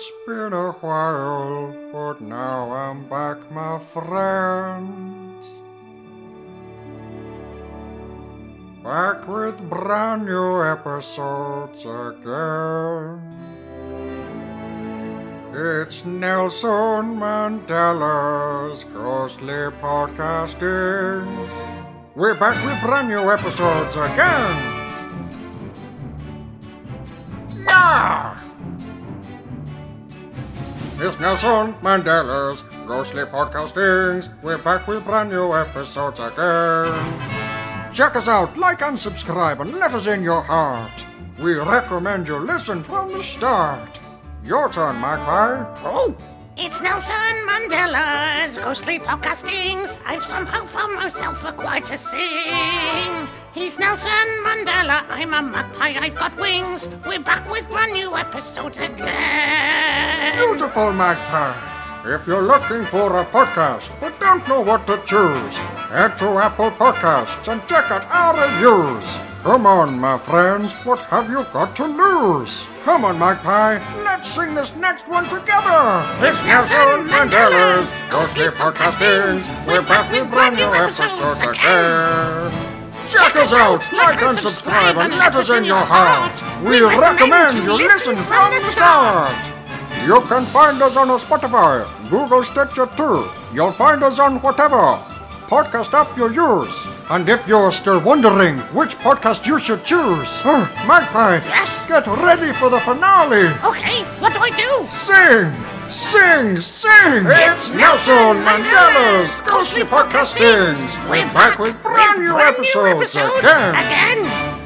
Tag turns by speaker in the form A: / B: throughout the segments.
A: It's been a while, but now I'm back, my friends. Back with brand new episodes again. It's Nelson Mandela's Ghostly Podcastings. We're back with brand new episodes again. Yeah! It's Nelson Mandela's Ghostly Podcastings. We're back with brand new episodes again. Check us out, like and subscribe, and let us in your heart. We recommend you listen from the start. Your turn, Magpie.
B: Oh, it's Nelson Mandela's ghostly podcastings. I've somehow found myself required to sing. He's Nelson Mandela. I'm a magpie. I've got wings. We're back with brand new episodes again.
A: Beautiful Magpie. If you're looking for a podcast but don't know what to choose, head to Apple Podcasts and check out our reviews. Come on, my friends, what have you got to lose? Come on, Magpie, let's sing this next one together.
B: It's Nelson Mandela's Ghostly Podcastings. We're back with brand new episodes again.
A: Check us out, like and subscribe, and let us in your heart. We recommend you listen from the start. You can find us on Spotify, Google Stitcher too. You'll find us on whatever podcast app you use. And if you're still wondering which podcast you should choose, uh, Magpie,
B: Yes?
A: get ready for the finale.
B: Okay, what do I do?
A: Sing, sing, sing.
B: It's Nelson Mandela's Ghostly Podcastings.
A: We're back with brand new episodes again.
B: again.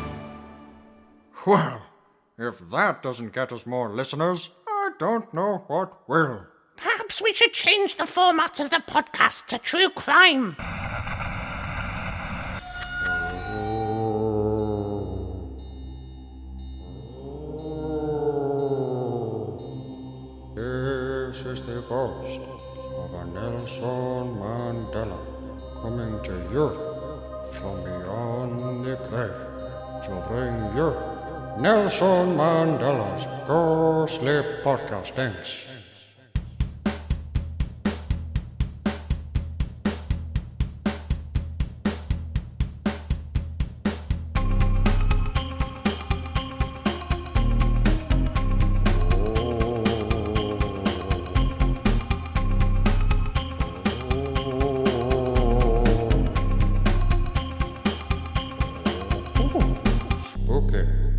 A: Well, if that doesn't get us more listeners, I don't know what will.
B: Perhaps we should change the format of the podcast to true crime.
A: The ghost of a Nelson Mandela coming to you from beyond the grave to bring you Nelson Mandela's ghostly podcastings. Okay.